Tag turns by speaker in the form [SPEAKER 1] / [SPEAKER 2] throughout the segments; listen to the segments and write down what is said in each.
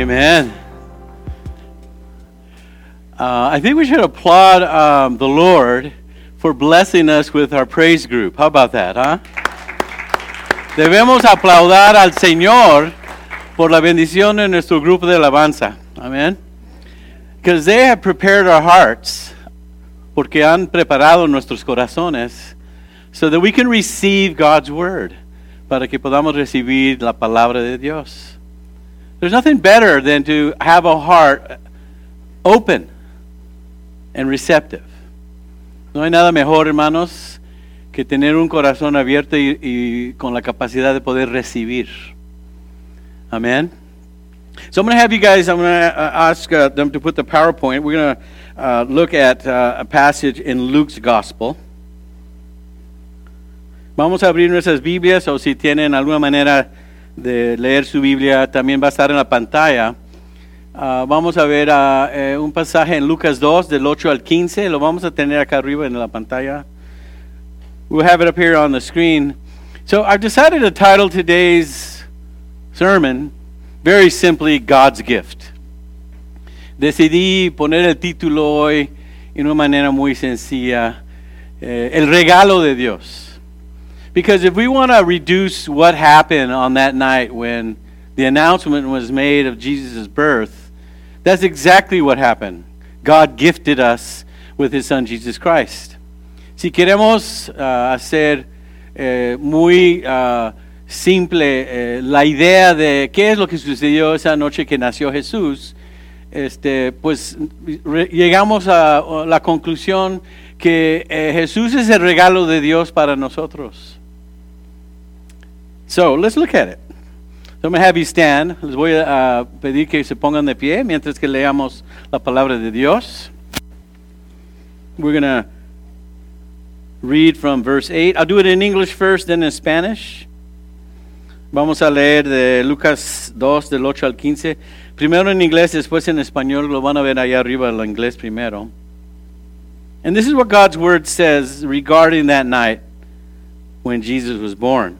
[SPEAKER 1] Amen. Uh, I think we should applaud um, the Lord for blessing us with our praise group. How about that, huh? Debemos aplaudar al Señor por la bendición en nuestro grupo de alabanza. Amen. Because they have prepared our hearts, porque han preparado nuestros corazones, so that we can receive God's word, para que podamos recibir la palabra de Dios. There's nothing better than to have a heart open and receptive. No hay nada mejor, hermanos, que tener un corazón abierto y, y con la capacidad de poder recibir. Amen. So I'm going to have you guys, I'm going to ask uh, them to put the PowerPoint. We're going to uh, look at uh, a passage in Luke's Gospel. Vamos a abrir nuestras Biblias o si tienen alguna manera de leer su Biblia, también va a estar en la pantalla. Uh, vamos a ver uh, eh, un pasaje en Lucas 2, del 8 al 15. Lo vamos a tener acá arriba en la pantalla. We'll have it up here on the screen. So I've decided to title today's sermon very simply God's Gift. Decidí poner el título hoy en una manera muy sencilla, eh, el regalo de Dios. Because if we want to reduce what happened on that night when the announcement was made of Jesus' birth, that's exactly what happened. God gifted us with his son Jesus Christ. Si queremos uh, hacer eh, muy uh, simple eh, la idea de qué es lo que sucedió esa noche que nació Jesús, este, pues llegamos a la conclusión que eh, Jesús es el regalo de Dios para nosotros. So, let's look at it. So, I'm going to have you stand. Les voy a uh, pedir que se pongan de pie mientras que leamos la palabra de Dios. We're going to read from verse 8. I'll do it in English first, then in Spanish. Vamos a leer de Lucas 2, del 8 al 15. Primero en inglés, después en español. Lo van a ver allá arriba, el inglés primero. And this is what God's word says regarding that night when Jesus was born.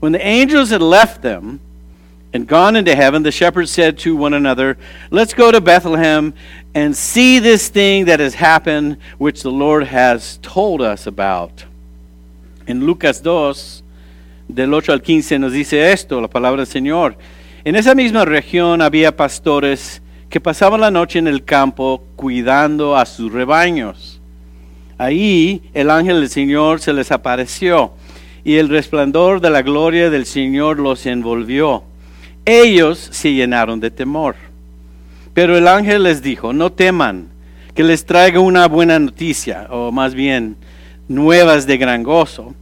[SPEAKER 1] When the angels had left them and gone into heaven, the shepherds said to one another, Let's go to Bethlehem and see this thing that has happened, which the Lord has told us about. En Lucas 2, del 8 al 15, nos dice esto, la palabra del Señor. En esa misma región había pastores que pasaban la noche en el campo cuidando a sus rebaños. Ahí el ángel del Señor se les apareció y el resplandor de la gloria del Señor los envolvió. Ellos se llenaron de temor. Pero el ángel les dijo, no teman, que les traiga una buena noticia, o más bien nuevas de gran gozo,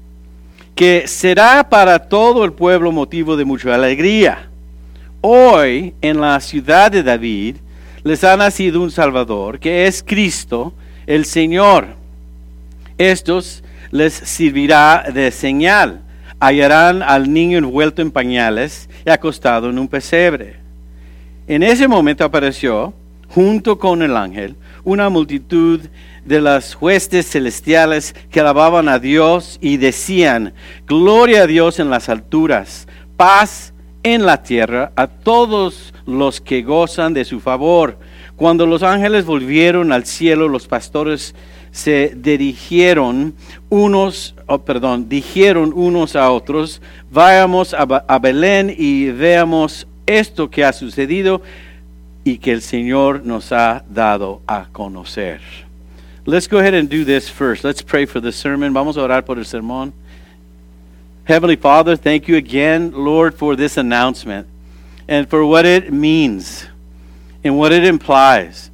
[SPEAKER 1] que será para todo el pueblo motivo de mucha alegría. Hoy en la ciudad de David les ha nacido un Salvador, que es Cristo el Señor. Estos les servirá de señal. Hallarán al niño envuelto en pañales y acostado en un pesebre. En ese momento apareció, junto con el ángel, una multitud de las huestes celestiales que alababan a Dios y decían, Gloria a Dios en las alturas, paz en la tierra a todos los que gozan de su favor. Cuando los ángeles volvieron al cielo, los pastores se dirigieron unos, oh, perdón, dijeron unos a otros, vayamos a, a Belén y veamos esto que ha sucedido, y que el Señor nos ha dado a conocer. Let's go ahead and do this first. Let's pray for the sermon. Vamos a orar por el sermón. Heavenly Father, thank you again, Lord, for this announcement and for what it means and what it implies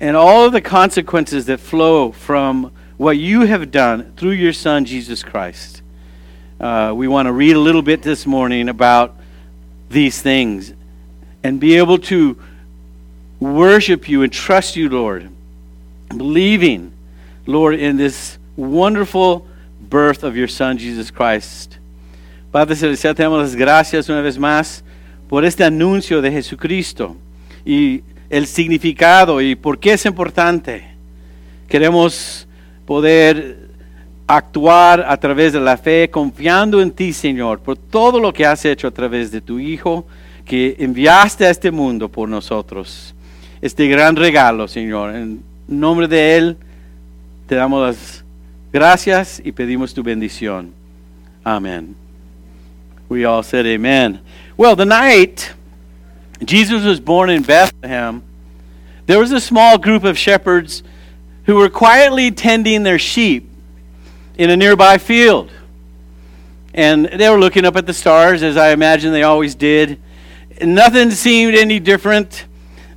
[SPEAKER 1] and all of the consequences that flow from what you have done through your Son, Jesus Christ. Uh, we want to read a little bit this morning about these things and be able to worship you and trust you, Lord, believing, Lord, in this wonderful birth of your Son, Jesus Christ. Padre Celestial, te damos las gracias una vez más por este anuncio de Jesucristo y el significado y por qué es importante. Queremos poder actuar a través de la fe, confiando en ti, Señor, por todo lo que has hecho a través de tu Hijo, que enviaste a este mundo por nosotros. Este gran regalo, Señor. En nombre de Él, te damos las gracias y pedimos tu bendición. Amén. We all said amen. Well, the night Jesus was born in Bethlehem, there was a small group of shepherds who were quietly tending their sheep in a nearby field. And they were looking up at the stars, as I imagine they always did. Nothing seemed any different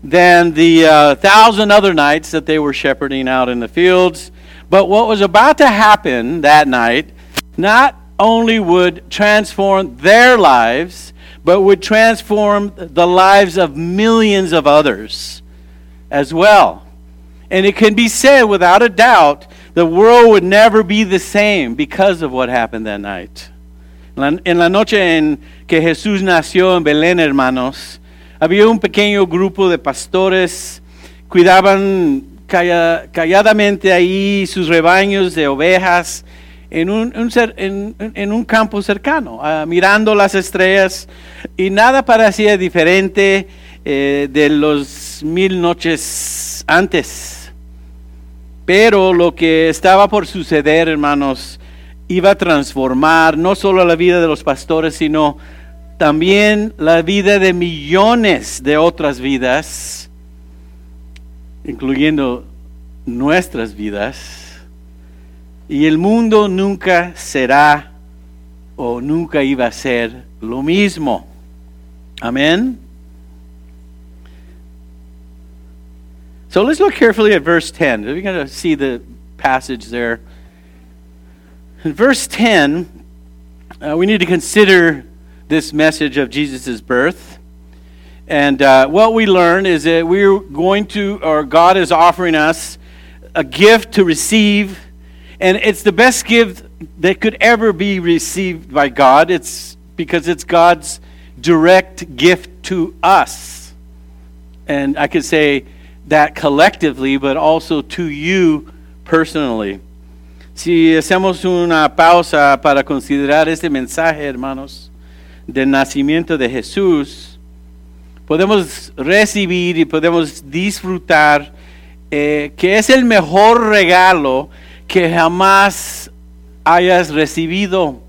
[SPEAKER 1] than the uh, thousand other nights that they were shepherding out in the fields. But what was about to happen that night not only would transform their lives, but would transform the lives of millions of others as well. And it can be said without a doubt the world would never be the same because of what happened that night. En la noche en que Jesús nació en Belén, hermanos, había un pequeño grupo de pastores, cuidaban calladamente ahí sus rebaños de ovejas en un, un, en, un campo cercano, uh, mirando las estrellas, y nada parecía diferente eh, de los mil noches antes. Pero lo que estaba por suceder, hermanos, iba a transformar no solo la vida de los pastores, sino también la vida de millones de otras vidas, incluyendo nuestras vidas y el mundo nunca será o nunca iba a ser lo mismo. Amén. So let's look carefully at verse 10. We're going to see the passage there. In verse 10, uh, we need to consider this message of Jesus' birth. And uh, what we learn is that we're going to, or God is offering us a gift to receive and it's the best gift that could ever be received by God. It's because it's God's direct gift to us. And I could say that collectively, but also to you personally. Si hacemos una pausa para considerar este mensaje, hermanos, del nacimiento de Jesús, podemos recibir y podemos disfrutar eh, que es el mejor regalo que jamás hayas recibido.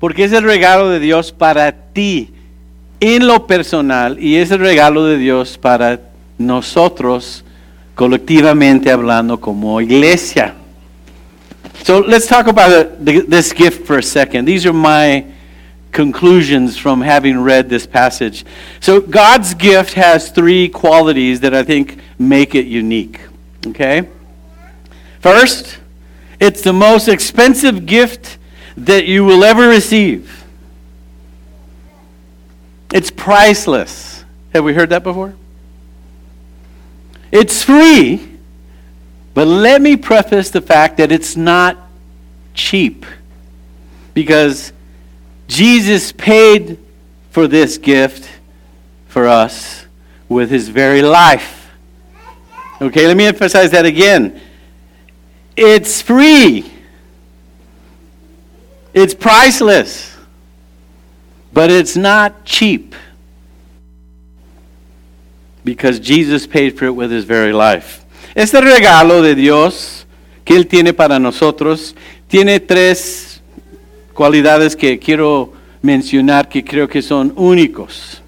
[SPEAKER 1] Porque es el regalo de Dios para ti en lo personal y es el regalo de Dios para nosotros colectivamente hablando como iglesia. So let's talk about this gift for a second. These are my conclusions from having read this passage. So God's gift has three qualities that I think make it unique. Okay? First, it's the most expensive gift that you will ever receive. It's priceless. Have we heard that before? It's free, but let me preface the fact that it's not cheap because Jesus paid for this gift for us with his very life. Okay, let me emphasize that again. It's free. It's priceless. But it's not cheap. Because Jesus paid for it with his very life. Este regalo de Dios que Él tiene para nosotros tiene tres cualidades que quiero mencionar que creo que son únicos.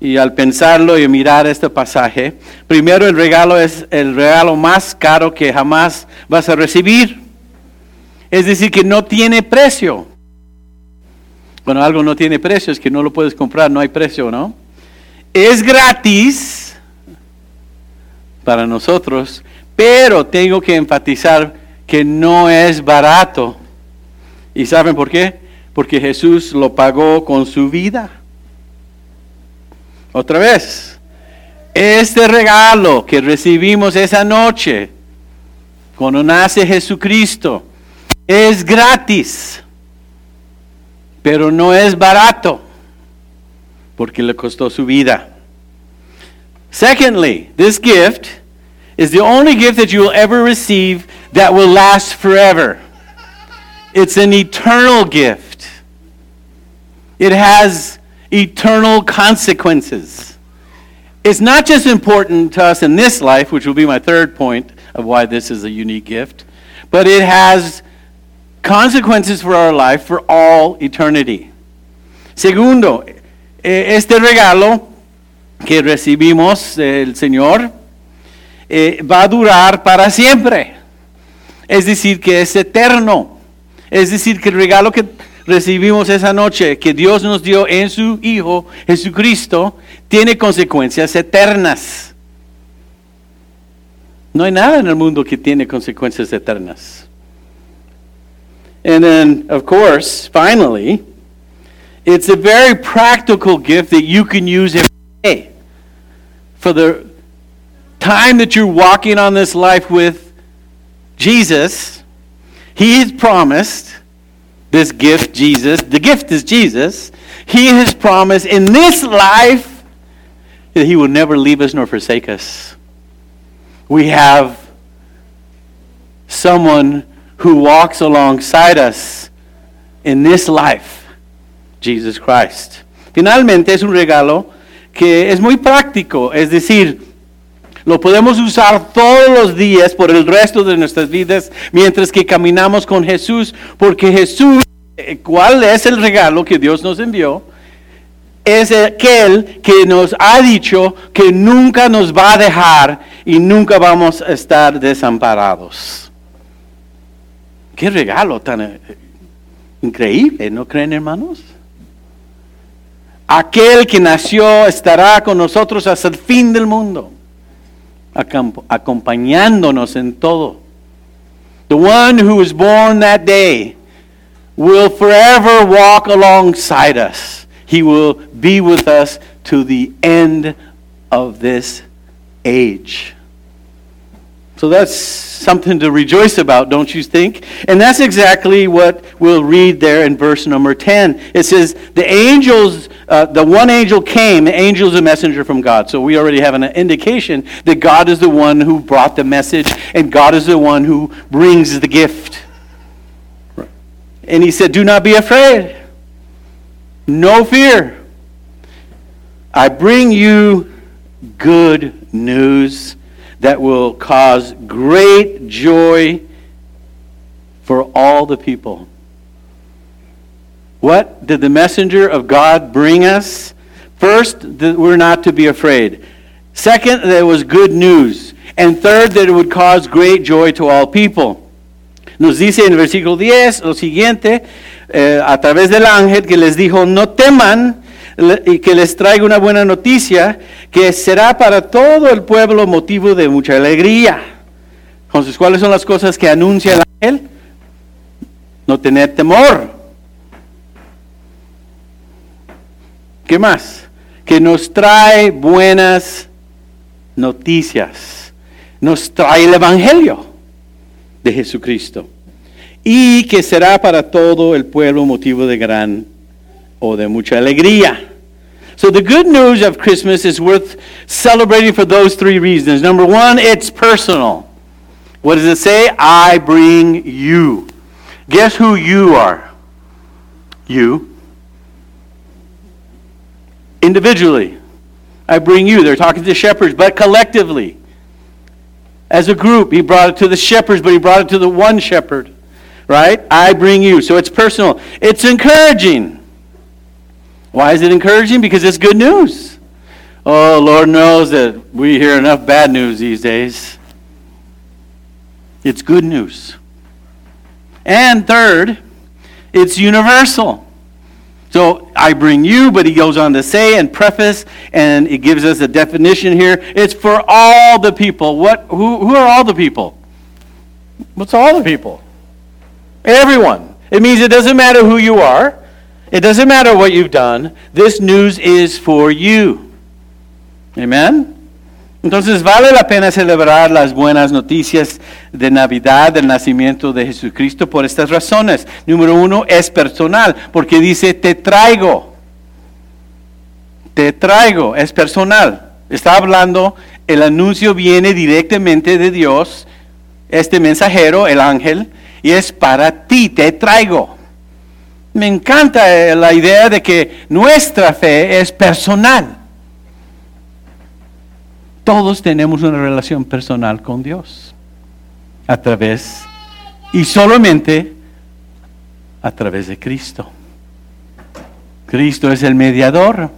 [SPEAKER 1] Y al pensarlo y mirar este pasaje, primero el regalo es el regalo más caro que jamás vas a recibir. Es decir, que no tiene precio. Bueno, algo no tiene precio, es que no lo puedes comprar, no hay precio, ¿no? Es gratis para nosotros, pero tengo que enfatizar que no es barato. ¿Y saben por qué? Porque Jesús lo pagó con su vida. Otra vez, este regalo que recibimos esa noche, cuando nace Jesucristo, es gratis, pero no es barato, porque le costó su vida. Secondly, this gift is the only gift that you will ever receive that will last forever. It's an eternal gift. It has eternal consequences. It's not just important to us in this life, which will be my third point of why this is a unique gift, but it has consequences for our life for all eternity. Segundo, este regalo que recibimos del Señor eh, va a durar para siempre. Es decir, que es eterno. Es decir, que el regalo que recibimos esa noche, que Dios nos dio en su Hijo Jesucristo, tiene consecuencias eternas. No hay nada en el mundo que tiene consecuencias eternas. And then, of course, finally, it's a very practical gift that you can use every day. For the time that you're walking on this life with Jesus, He has promised this gift, Jesus. The gift is Jesus. He has promised in this life that He will never leave us nor forsake us. We have someone who walks alongside us in this life, Jesus Christ. Finalmente es un regalo que es muy práctico, es decir, lo podemos usar todos los días por el resto de nuestras vidas mientras que caminamos con Jesús, porque Jesús, eh, ¿cuál es el regalo que Dios nos envió? Es aquel que nos ha dicho que nunca nos va a dejar y nunca vamos a estar desamparados. Qué regalo tan eh, increíble, ¿no creen hermanos? Aquel que nació estará con nosotros hasta el fin del mundo, acompañándonos en todo. The one who was born that day will forever walk alongside us. He will be with us to the end of this age. So that's something to rejoice about, don't you think? And that's exactly what we'll read there in verse number 10. It says, The angels, uh, the one angel came, the angel is a messenger from God. So we already have an indication that God is the one who brought the message, and God is the one who brings the gift. And he said, Do not be afraid. No fear. I bring you good news that will cause great joy for all the people. What did the messenger of God bring us? First, that we're not to be afraid. Second, that it was good news. And third, that it would cause great joy to all people. Nos dice en el versículo 10 lo siguiente, eh, a través del ángel que les dijo, no teman, y que les traiga una buena noticia que será para todo el pueblo motivo de mucha alegría. Entonces, ¿cuáles son las cosas que anuncia el ángel? No tener temor. ¿Qué más? Que nos trae buenas noticias. Nos trae el Evangelio de Jesucristo. Y que será para todo el pueblo motivo de gran o de mucha alegría. So the good news of Christmas is worth celebrating for those three reasons. Number one, it's personal. What does it say? I bring you. Guess who you are? You. Individually. I bring you. They're talking to the shepherds, but collectively. As a group, he brought it to the shepherds, but he brought it to the one shepherd. Right? I bring you. So it's personal. It's encouraging. Why is it encouraging? Because it's good news. Oh, Lord knows that we hear enough bad news these days. It's good news. And third, it's universal. So I bring you, but he goes on to say and preface, and it gives us a definition here. It's for all the people. What? Who, who are all the people? What's all the people? Everyone. It means it doesn't matter who you are. It doesn't matter what you've done. This news is for you. Amen. Entonces vale la pena celebrar las buenas noticias de Navidad, del nacimiento de Jesucristo, por estas razones. Número uno, es personal, porque dice, te traigo. Te traigo, es personal. Está hablando, el anuncio viene directamente de Dios, este mensajero, el ángel, y es para ti, te traigo. Me encanta eh, la idea de que nuestra fe es personal. Todos tenemos una relación personal con Dios a través y solamente a través de Cristo. Cristo es el mediador.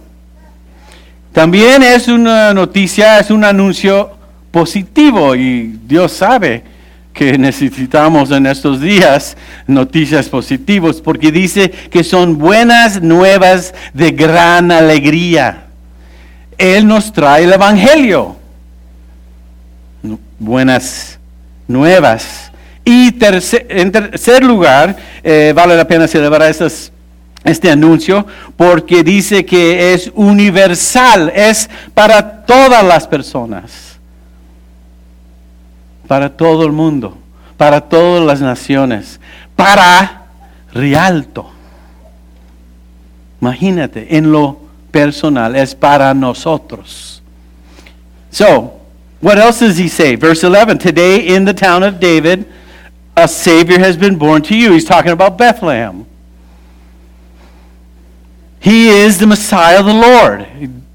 [SPEAKER 1] También es una noticia, es un anuncio positivo y Dios sabe que necesitamos en estos días noticias positivas porque dice que son buenas nuevas de gran alegría. Él nos trae el Evangelio buenas nuevas. Y en tercer lugar, eh, vale la pena celebrar este anuncio porque dice que es universal, es para todas las personas, para todo el mundo, para todas las naciones, para Rialto. Imagínate, en lo personal, es para nosotros. So, what else does he say? Verse 11 Today in the town of David, a Savior has been born to you. He's talking about Bethlehem. He is the Messiah, of the Lord.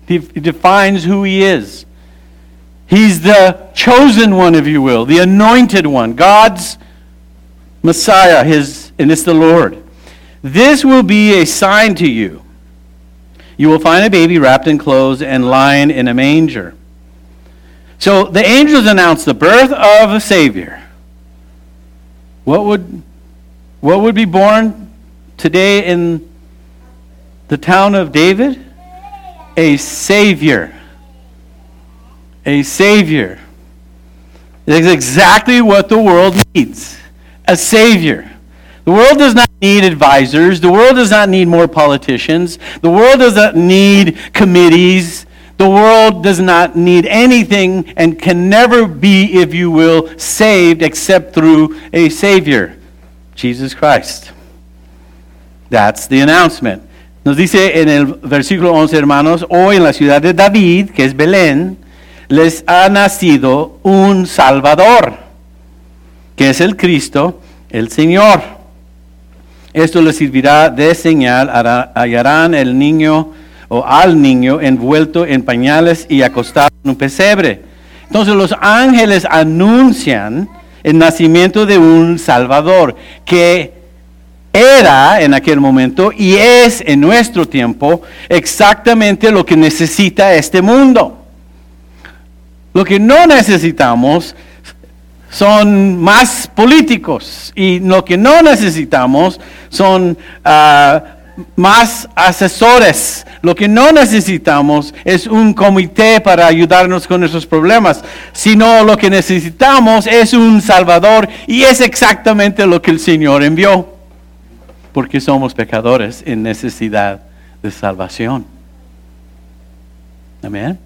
[SPEAKER 1] He, he defines who he is. He's the chosen one, if you will, the anointed one, God's Messiah, his, and it's the Lord. This will be a sign to you. You will find a baby wrapped in clothes and lying in a manger. So the angels announced the birth of a Savior. What would, what would be born today in the town of David? A Savior. A Savior. It's exactly what the world needs a Savior. The world does not need advisors. The world does not need more politicians. The world does not need committees. The world does not need anything and can never be, if you will, saved except through a Savior, Jesus Christ. That's the announcement. Nos dice en el versículo 11, hermanos, hoy en la ciudad de David, que es Belén, les ha nacido un Salvador, que es el Cristo, el Señor. Esto les servirá de señal, hallarán el niño o al niño envuelto en pañales y acostado en un pesebre. Entonces los ángeles anuncian el nacimiento de un Salvador que era en aquel momento y es en nuestro tiempo exactamente lo que necesita este mundo. Lo que no necesitamos son más políticos y lo que no necesitamos son uh, más asesores. Lo que no necesitamos es un comité para ayudarnos con nuestros problemas, sino lo que necesitamos es un Salvador y es exactamente lo que el Señor envió, porque somos pecadores en necesidad de salvación. Amén.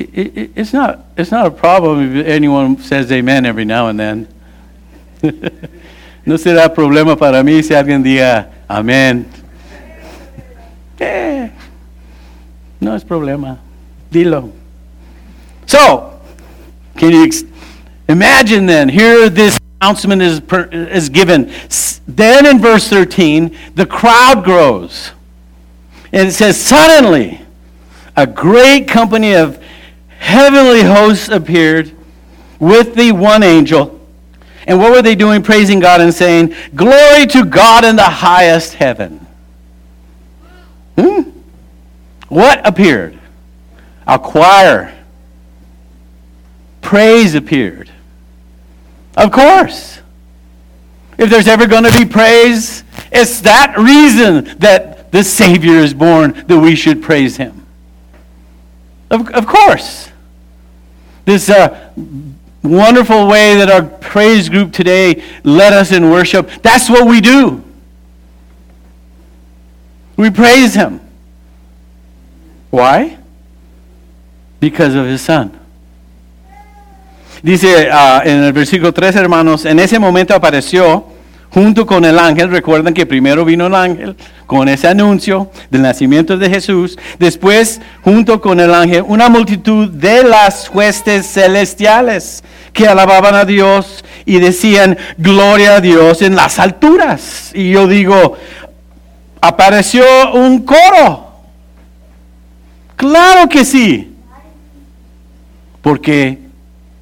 [SPEAKER 1] It's not, it's not a problem if anyone says amen every now and then. No será problema para mí si alguien diga amén. Eh, no es problema. Dilo. So, can you imagine then? Here, this announcement is, per, is given. Then in verse 13, the crowd grows. And it says, Suddenly, a great company of heavenly hosts appeared with the one angel and what were they doing? Praising God and saying, Glory to God in the highest heaven. Hmm? What appeared? A choir. Praise appeared. Of course. If there's ever going to be praise, it's that reason that the Savior is born that we should praise Him. Of, of course. This uh, wonderful way that our praise group today led us in worship, that's what we do. We praise Him. Why? Because of His Son. Dice uh, en el versículo 3, hermanos, en ese momento apareció junto con el ángel, recuerdan que primero vino el ángel con ese anuncio del nacimiento de Jesús, después junto con el ángel una multitud de las huestes celestiales que alababan a Dios y decían, gloria a Dios en las alturas. Y yo digo, apareció un coro. Claro que sí, porque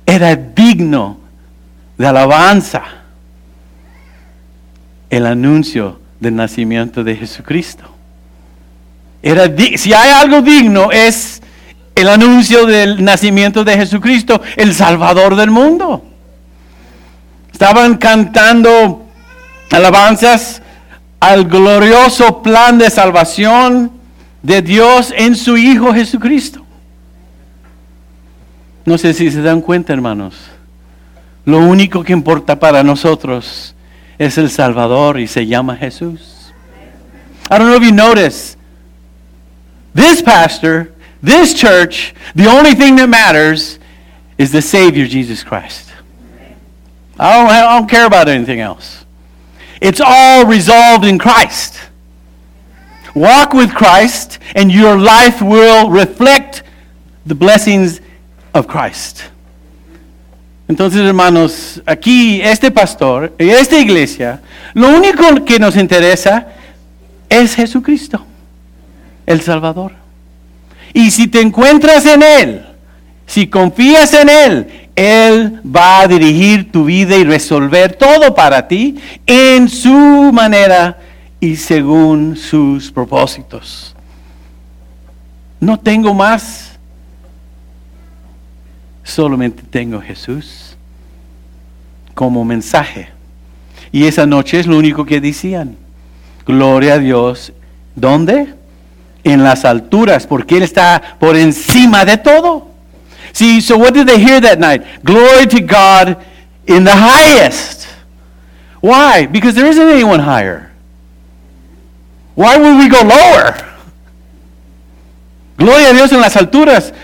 [SPEAKER 1] era digno de alabanza el anuncio del nacimiento de Jesucristo. Era si hay algo digno es el anuncio del nacimiento de Jesucristo, el Salvador del mundo. Estaban cantando alabanzas al glorioso plan de salvación de Dios en su Hijo Jesucristo. No sé si se dan cuenta, hermanos. Lo único que importa para nosotros es el Salvador y se llama Jesús. I don't know if you notice, this pastor, this church, the only thing that matters is the Savior, Jesus Christ. I don't, I don't care about anything else. It's all resolved in Christ. Walk with Christ, and your life will reflect the blessings of Christ. Entonces, hermanos, aquí este pastor, esta iglesia, lo único que nos interesa es Jesucristo, el Salvador. Y si te encuentras en Él, si confías en Él, Él va a dirigir tu vida y resolver todo para ti en su manera y según sus propósitos. No tengo más solamente tengo Jesús como mensaje. Y esa noche es lo único que decían. Gloria a Dios. ¿Dónde? En las alturas, porque Él está por encima de todo. See, so what did they hear that night? Glory to God in the highest. Why? Because there isn't anyone higher. Why would we go lower? Gloria a Dios en las alturas.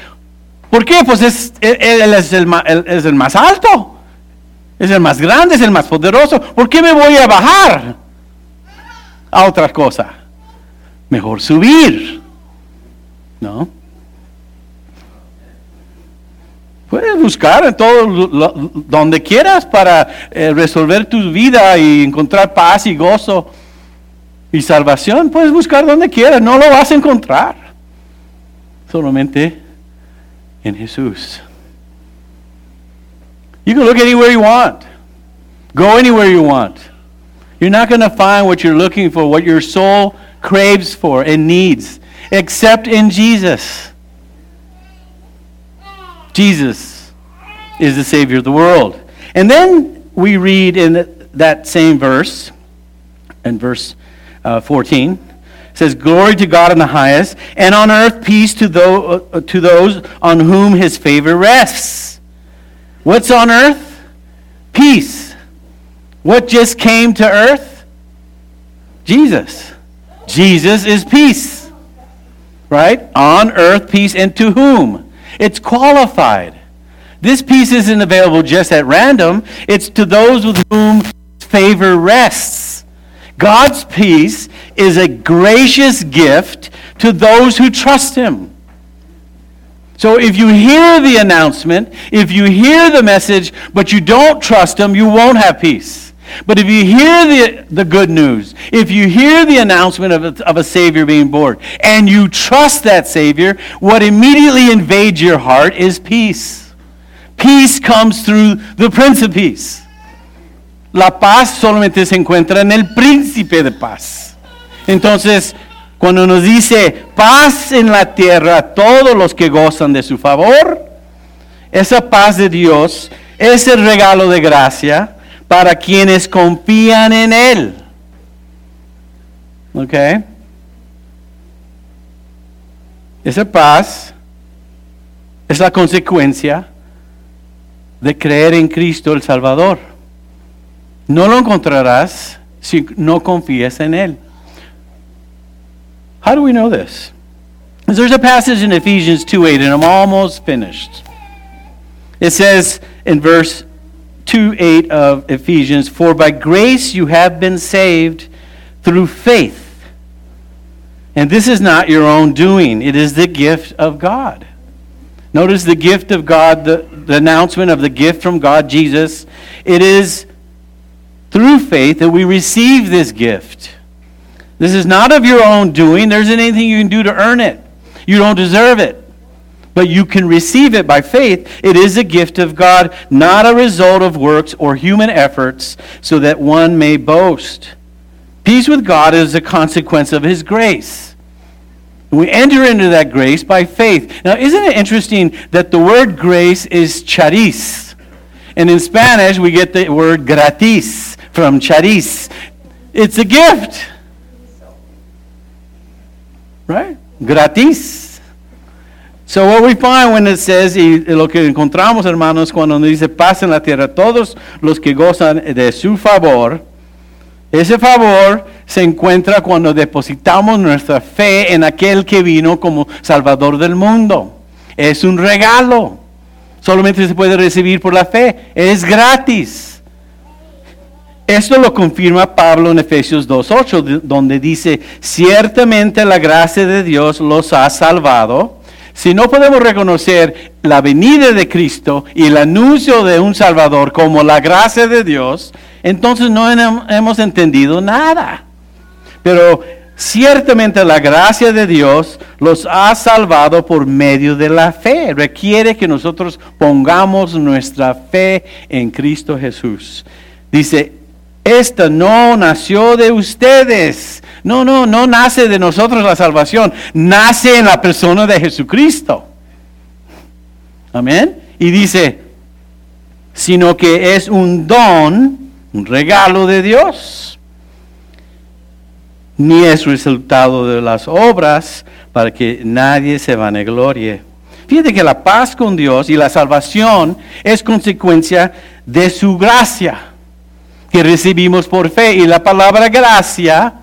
[SPEAKER 1] ¿Por qué? Pues es, él, es, el, es el más alto, es el más grande, es el más poderoso. ¿Por qué me voy a bajar a otra cosa? Mejor subir, ¿no? Puedes buscar en todo donde quieras para eh, resolver tu vida y encontrar paz y gozo y salvación. Puedes buscar donde quieras, no lo vas a encontrar. Solamente in Jesus. You can look anywhere you want, go anywhere you want. You're not going to find what you're looking for, what your soul craves for and needs, except in Jesus. Jesus is the Savior of the world. And then we read in that same verse, in verse uh, 14, says, Glory to God in the highest, and on earth peace to, those, uh, to those on whom his favor rests. What's on earth? Peace. What just came to earth? Jesus. Jesus is peace. Right? On earth, peace, and to whom? It's qualified. This peace isn't available just at random, it's to those with whom favor rests. God's peace is a gracious gift to those who trust Him. So if you hear the announcement, if you hear the message, but you don't trust Him, you won't have peace. But if you hear the, the good news, if you hear the announcement of a, of a Savior being born, and you trust that Savior, what immediately invades your heart is peace. Peace comes through the Prince of Peace. La paz solamente se encuentra en el príncipe de paz. Entonces, Cuando nos dice paz en la tierra a todos los que gozan de su favor, esa paz de Dios es el regalo de gracia para quienes confían en Él. ¿Ok? Esa paz es la consecuencia de creer en Cristo el Salvador. No lo encontrarás si no confías en Él. How do we know this? There's a passage in Ephesians 2 8, and I'm almost finished. It says in verse 2 8 of Ephesians, For by grace you have been saved through faith. And this is not your own doing, it is the gift of God. Notice the gift of God, the, the announcement of the gift from God, Jesus. It is through faith that we receive this gift. This is not of your own doing. There isn't anything you can do to earn it. You don't deserve it. But you can receive it by faith. It is a gift of God, not a result of works or human efforts, so that one may boast. Peace with God is a consequence of His grace. We enter into that grace by faith. Now, isn't it interesting that the word grace is charis? And in Spanish, we get the word gratis from charis. It's a gift. Right? Gratis. So what we find when it says, y lo que encontramos, hermanos, cuando nos dice paz en la tierra, todos los que gozan de su favor, ese favor se encuentra cuando depositamos nuestra fe en aquel que vino como Salvador del mundo. Es un regalo. Solamente se puede recibir por la fe. Es gratis. Esto lo confirma Pablo en Efesios 2.8, donde dice, ciertamente la gracia de Dios los ha salvado. Si no podemos reconocer la venida de Cristo y el anuncio de un Salvador como la gracia de Dios, entonces no hemos entendido nada. Pero ciertamente la gracia de Dios los ha salvado por medio de la fe. Requiere que nosotros pongamos nuestra fe en Cristo Jesús. Dice, esta no nació de ustedes. No, no, no nace de nosotros la salvación. Nace en la persona de Jesucristo. Amén. Y dice, sino que es un don, un regalo de Dios. Ni es resultado de las obras para que nadie se vaneglorie. Fíjate que la paz con Dios y la salvación es consecuencia de su gracia que recibimos por fe. Y la palabra gracia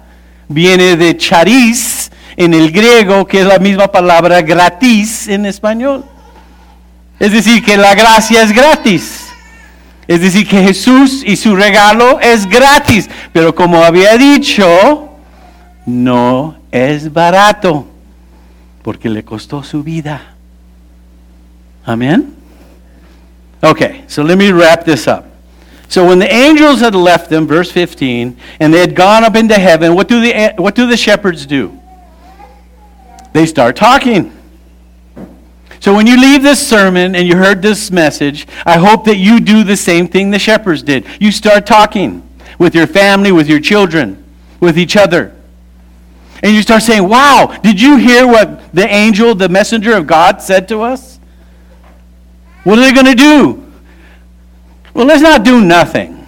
[SPEAKER 1] viene de charis en el griego, que es la misma palabra gratis en español. Es decir, que la gracia es gratis. Es decir, que Jesús y su regalo es gratis. Pero como había dicho, no es barato, porque le costó su vida. Amén. Okay, so let me wrap this up. So when the angels had left them, verse 15, and they had gone up into heaven, what do the, what do the shepherds do? They start talking. So when you leave this sermon and you heard this message, I hope that you do the same thing the shepherds did. You start talking with your family, with your children, with each other. And you start saying, Wow, did you hear what the angel, the messenger of God, said to us? What are they going to do? Well, let's not do nothing.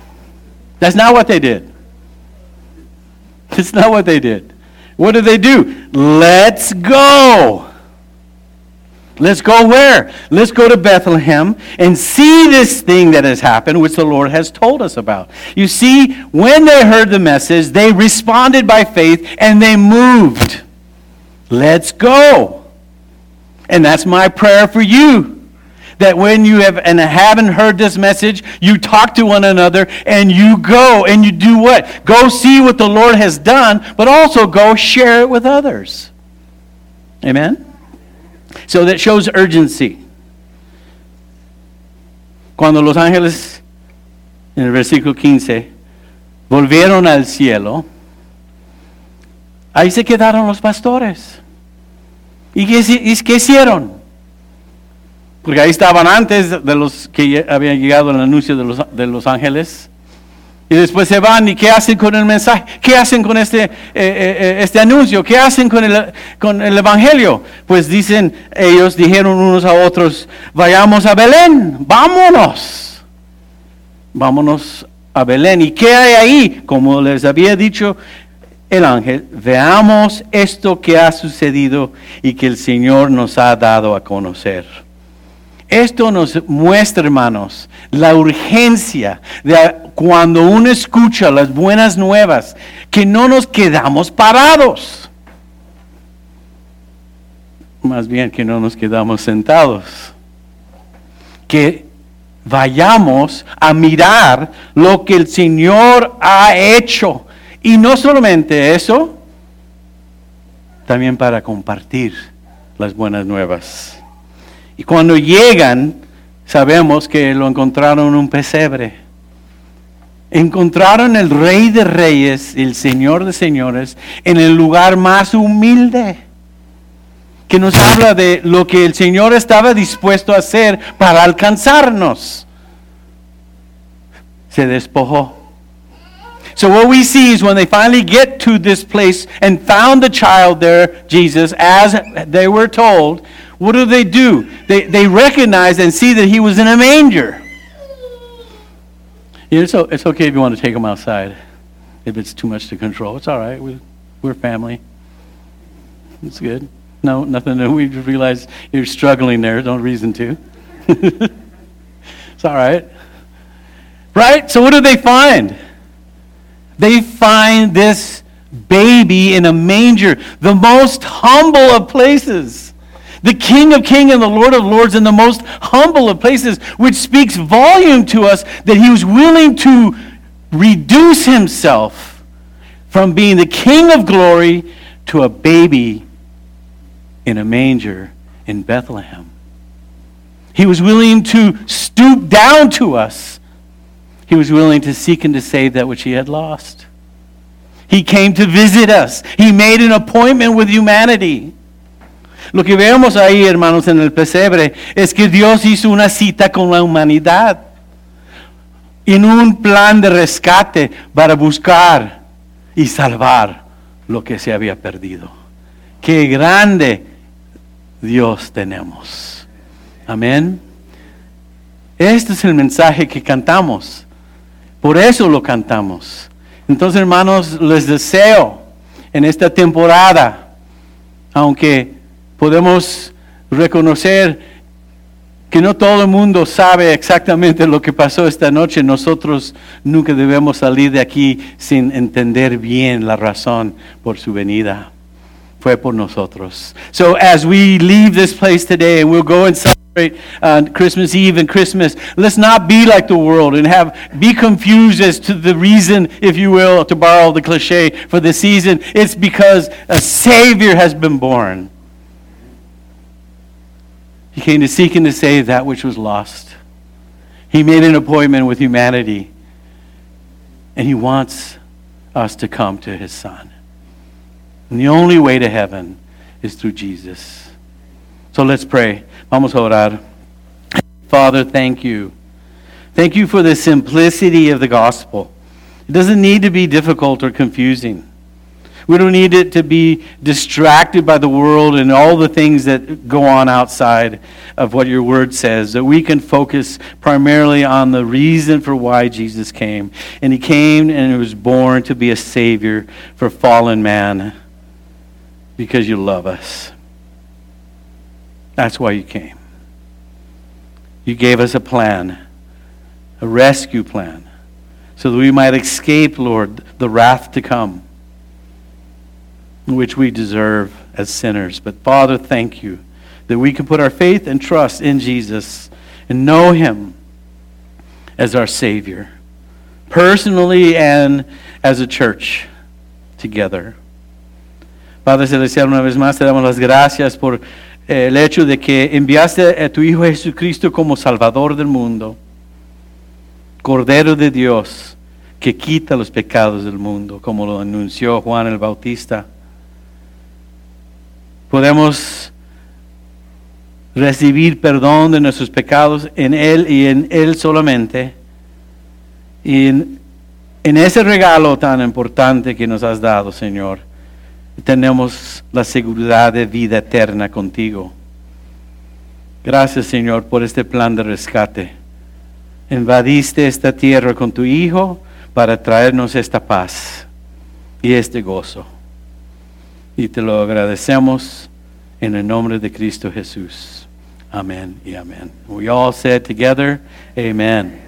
[SPEAKER 1] That's not what they did. That's not what they did. What did they do? Let's go. Let's go where? Let's go to Bethlehem and see this thing that has happened, which the Lord has told us about. You see, when they heard the message, they responded by faith and they moved. Let's go. And that's my prayer for you that when you have and haven't heard this message, you talk to one another and you go and you do what? Go see what the Lord has done, but also go share it with others. Amen? So that shows urgency. Cuando los ángeles, en el versículo 15, volvieron al cielo, ahí se quedaron los pastores. ¿Y qué, y qué hicieron? Porque ahí estaban antes de los que habían llegado el anuncio de los, de los ángeles. Y después se van y ¿qué hacen con el mensaje? ¿Qué hacen con este, eh, eh, este anuncio? ¿Qué hacen con el, con el Evangelio? Pues dicen, ellos dijeron unos a otros, vayamos a Belén, vámonos. Vámonos a Belén. ¿Y qué hay ahí? Como les había dicho el ángel, veamos esto que ha sucedido y que el Señor nos ha dado a conocer. Esto nos muestra, hermanos, la urgencia de cuando uno escucha las buenas nuevas, que no nos quedamos parados. Más bien que no nos quedamos sentados. Que vayamos a mirar lo que el Señor ha hecho. Y no solamente eso, también para compartir las buenas nuevas. Y cuando llegan, sabemos que lo encontraron en un pesebre. Encontraron el rey de reyes, el señor de señores, en el lugar más humilde, que nos habla de lo que el Señor estaba dispuesto a hacer para alcanzarnos. Se despojó. So what we see is when they finally get to this place and found the child there, Jesus, as they were told, what do they do? They, they recognize and see that he was in a manger. Yeah, It's, it's okay if you want to take him outside. If it's too much to control, it's all right. We, we're family. It's good. No, nothing new. We realize you're struggling there. Don't reason to. it's all right. Right? So, what do they find? They find this baby in a manger, the most humble of places the King of Kings and the Lord of Lords in the most humble of places, which speaks volume to us that he was willing to reduce himself from being the King of glory to a baby in a manger in Bethlehem. He was willing to stoop down to us. He was willing to seek and to save that which he had lost. He came to visit us. He made an appointment with humanity. Lo que vemos ahí, hermanos, en el pesebre, es que Dios hizo una cita con la humanidad en un plan de rescate para buscar y salvar lo que se había perdido. Qué grande Dios tenemos. Amén. Este es el mensaje que cantamos. Por eso lo cantamos. Entonces, hermanos, les deseo en esta temporada, aunque podemos reconocer que no todo el mundo sabe exactamente lo que pasó esta noche. Nosotros nunca debemos salir de aquí sin entender bien la razón por su venida. Fue por nosotros. So as we leave this place today and we'll go and celebrate uh, Christmas Eve and Christmas, let's not be like the world and have be confused as to the reason, if you will, to borrow the cliche for the season. It's because a Savior has been born. He came to seek and to save that which was lost. He made an appointment with humanity. And he wants us to come to his son. And the only way to heaven is through Jesus. So let's pray. Vamos a orar. Father, thank you. Thank you for the simplicity of the gospel. It doesn't need to be difficult or confusing. We don't need it to be distracted by the world and all the things that go on outside of what your word says. That we can focus primarily on the reason for why Jesus came. And he came and he was born to be a savior for fallen man because you love us. That's why you came. You gave us a plan, a rescue plan, so that we might escape, Lord, the wrath to come which we deserve as sinners. But Father, thank you that we can put our faith and trust in Jesus and know him as our Savior, personally and as a church together. Padre Celestial, una vez más te damos las gracias por eh, el hecho de que enviaste a tu Hijo Jesucristo como Salvador del mundo, Cordero de Dios, que quita los pecados del mundo, como lo anunció Juan el Bautista. Podemos recibir perdón de nuestros pecados en Él y en Él solamente. Y En ese regalo tan importante que nos has dado, Señor, tenemos la seguridad de vida eterna contigo. Gracias, Señor, por este plan de rescate. Invadiste esta tierra con tu Hijo para traernos esta paz y este gozo. Y te lo agradecemos en el nombre de Cristo Jesús. Amén y amén. We all said together, Amen.